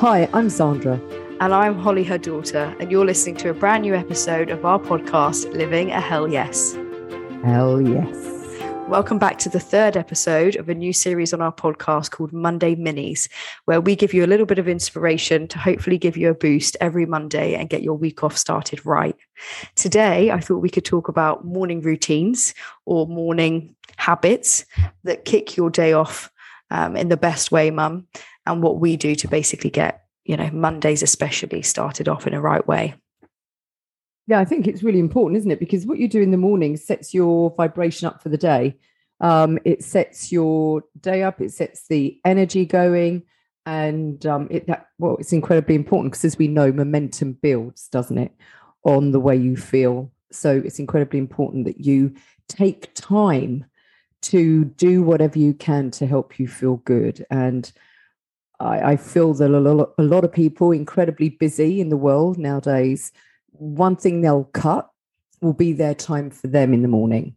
Hi, I'm Sandra. And I'm Holly, her daughter, and you're listening to a brand new episode of our podcast, Living a Hell Yes. Hell yes. Welcome back to the third episode of a new series on our podcast called Monday Minis, where we give you a little bit of inspiration to hopefully give you a boost every Monday and get your week off started right. Today, I thought we could talk about morning routines or morning habits that kick your day off um, in the best way, mum, and what we do to basically get, you know, Mondays especially started off in a right way. Yeah, I think it's really important, isn't it? Because what you do in the morning sets your vibration up for the day. Um, it sets your day up. It sets the energy going, and um, it that well, it's incredibly important because, as we know, momentum builds, doesn't it, on the way you feel. So it's incredibly important that you take time to do whatever you can to help you feel good. And I, I feel that a lot, a lot of people incredibly busy in the world nowadays one thing they'll cut will be their time for them in the morning.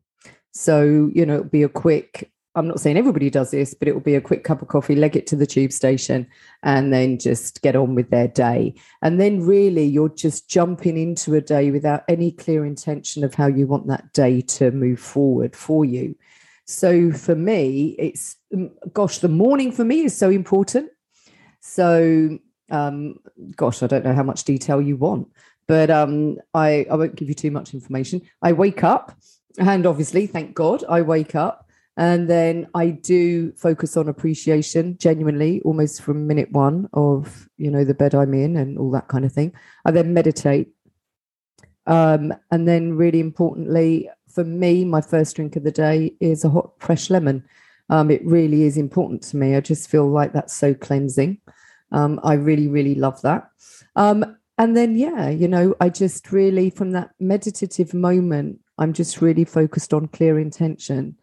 So, you know, it'll be a quick, I'm not saying everybody does this, but it will be a quick cup of coffee, leg it to the tube station, and then just get on with their day. And then really you're just jumping into a day without any clear intention of how you want that day to move forward for you. So for me, it's gosh, the morning for me is so important. So um, gosh, I don't know how much detail you want, but um, I, I won't give you too much information. I wake up, and obviously, thank God, I wake up. And then I do focus on appreciation genuinely, almost from minute one of, you know, the bed I'm in and all that kind of thing. I then meditate. Um, and then, really importantly, for me, my first drink of the day is a hot, fresh lemon. Um, it really is important to me. I just feel like that's so cleansing. Um, I really, really love that. Um, and then yeah you know i just really from that meditative moment i'm just really focused on clear intention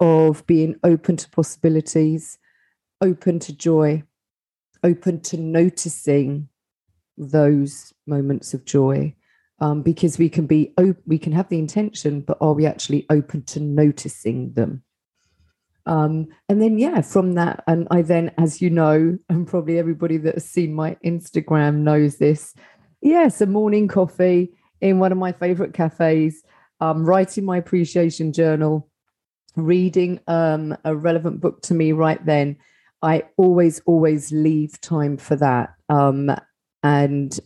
of being open to possibilities open to joy open to noticing those moments of joy um, because we can be we can have the intention but are we actually open to noticing them um, and then yeah from that and i then as you know and probably everybody that has seen my instagram knows this yes a morning coffee in one of my favorite cafes um, writing my appreciation journal reading um, a relevant book to me right then i always always leave time for that um, and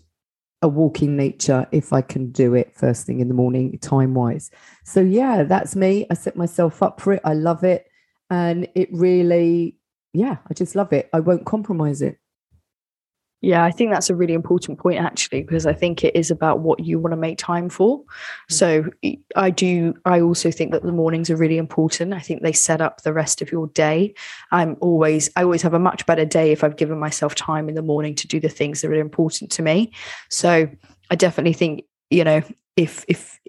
a walking nature if I can do it first thing in the morning, time wise. So, yeah, that's me. I set myself up for it. I love it. And it really, yeah, I just love it. I won't compromise it. Yeah, I think that's a really important point actually, because I think it is about what you want to make time for. Mm. So I do, I also think that the mornings are really important. I think they set up the rest of your day. I'm always, I always have a much better day if I've given myself time in the morning to do the things that are important to me. So I definitely think, you know, if, if,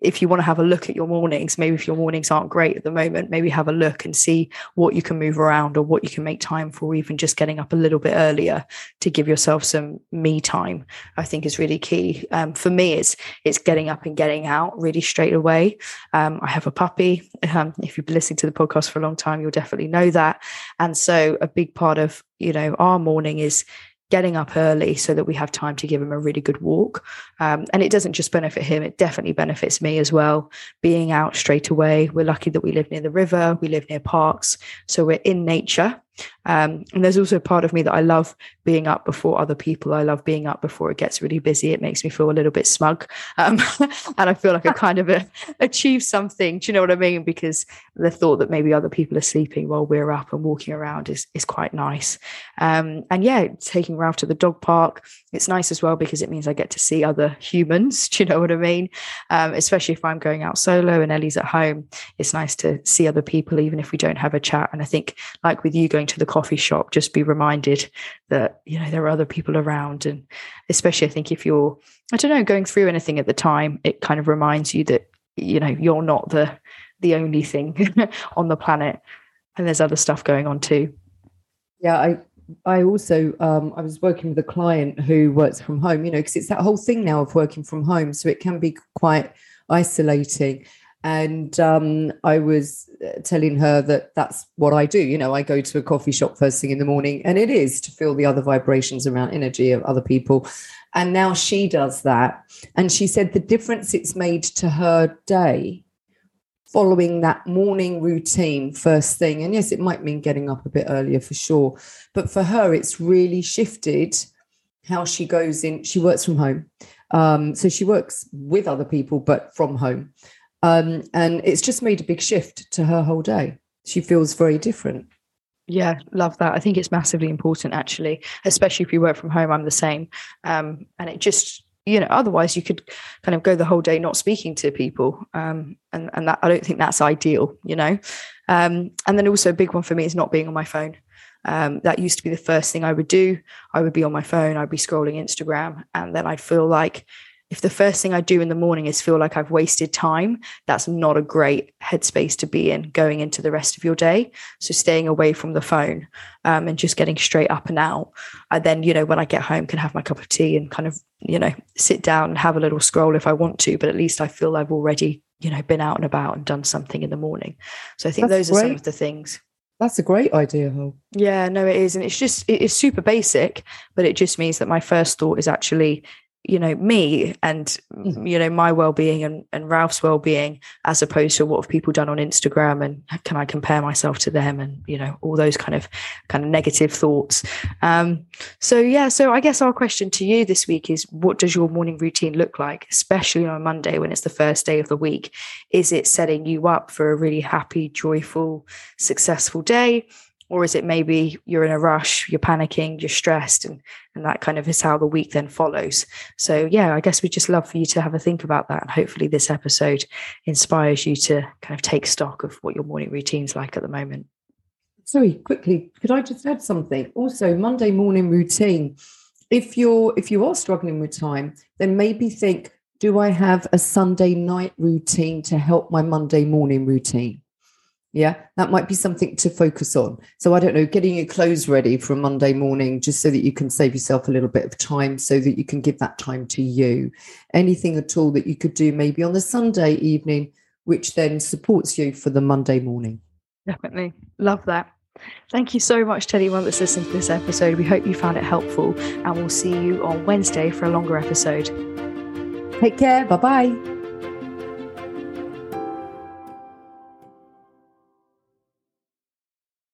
if you want to have a look at your mornings, maybe if your mornings aren't great at the moment, maybe have a look and see what you can move around or what you can make time for, even just getting up a little bit earlier to give yourself some me time. I think is really key. Um, for me, it's it's getting up and getting out really straight away. Um, I have a puppy. Um, if you've been listening to the podcast for a long time, you'll definitely know that. And so, a big part of you know our morning is getting up early so that we have time to give him a really good walk. Um, and it doesn't just benefit him, it definitely benefits me as well. Being out straight away. We're lucky that we live near the river, we live near parks. So we're in nature. Um, and there's also a part of me that I love being up before other people. I love being up before it gets really busy. It makes me feel a little bit smug. Um, and I feel like I kind of uh, achieved something. Do you know what I mean? Because the thought that maybe other people are sleeping while we're up and walking around is, is quite nice. Um, and yeah, taking Ralph to the dog park, it's nice as well because it means I get to see other humans. Do you know what I mean? Um, especially if I'm going out solo and Ellie's at home, it's nice to see other people, even if we don't have a chat. And I think, like with you going to the coffee shop, just be reminded that, you know, there are other people around. And especially, I think if you're, I don't know, going through anything at the time, it kind of reminds you that, you know, you're not the, the only thing on the planet and there's other stuff going on too. Yeah, I, I also um, I was working with a client who works from home, you know, because it's that whole thing now of working from home, so it can be quite isolating. And um, I was uh, telling her that that's what I do. You know, I go to a coffee shop first thing in the morning, and it is to feel the other vibrations around energy of other people. And now she does that. And she said the difference it's made to her day following that morning routine first thing. And yes, it might mean getting up a bit earlier for sure. But for her, it's really shifted how she goes in. She works from home. Um, so she works with other people, but from home. Um, and it's just made a big shift to her whole day. She feels very different. Yeah, love that. I think it's massively important, actually, especially if you work from home. I'm the same. Um, and it just, you know, otherwise you could kind of go the whole day not speaking to people. Um, and, and that I don't think that's ideal, you know. Um, and then also a big one for me is not being on my phone. Um, that used to be the first thing I would do. I would be on my phone, I'd be scrolling Instagram, and then I'd feel like if the first thing I do in the morning is feel like I've wasted time, that's not a great headspace to be in going into the rest of your day. So staying away from the phone um, and just getting straight up and out. I then, you know, when I get home, can have my cup of tea and kind of, you know, sit down and have a little scroll if I want to. But at least I feel I've already, you know, been out and about and done something in the morning. So I think that's those great. are some of the things. That's a great idea. Yeah, no, it is. And it's just, it is super basic, but it just means that my first thought is actually you know me and mm. you know my well-being and, and ralph's well-being as opposed to what have people done on instagram and can i compare myself to them and you know all those kind of kind of negative thoughts. Um so yeah so i guess our question to you this week is what does your morning routine look like especially on a monday when it's the first day of the week? Is it setting you up for a really happy joyful successful day or is it maybe you're in a rush you're panicking you're stressed and and that kind of is how the week then follows. So yeah i guess we just love for you to have a think about that and hopefully this episode inspires you to kind of take stock of what your morning routine's like at the moment. Sorry quickly could i just add something? Also monday morning routine. If you're if you are struggling with time then maybe think do i have a sunday night routine to help my monday morning routine yeah, that might be something to focus on. So I don't know, getting your clothes ready for a Monday morning just so that you can save yourself a little bit of time so that you can give that time to you. Anything at all that you could do maybe on the Sunday evening, which then supports you for the Monday morning. Definitely. Love that. Thank you so much to anyone that's listened to this episode. We hope you found it helpful, and we'll see you on Wednesday for a longer episode. Take care. Bye bye.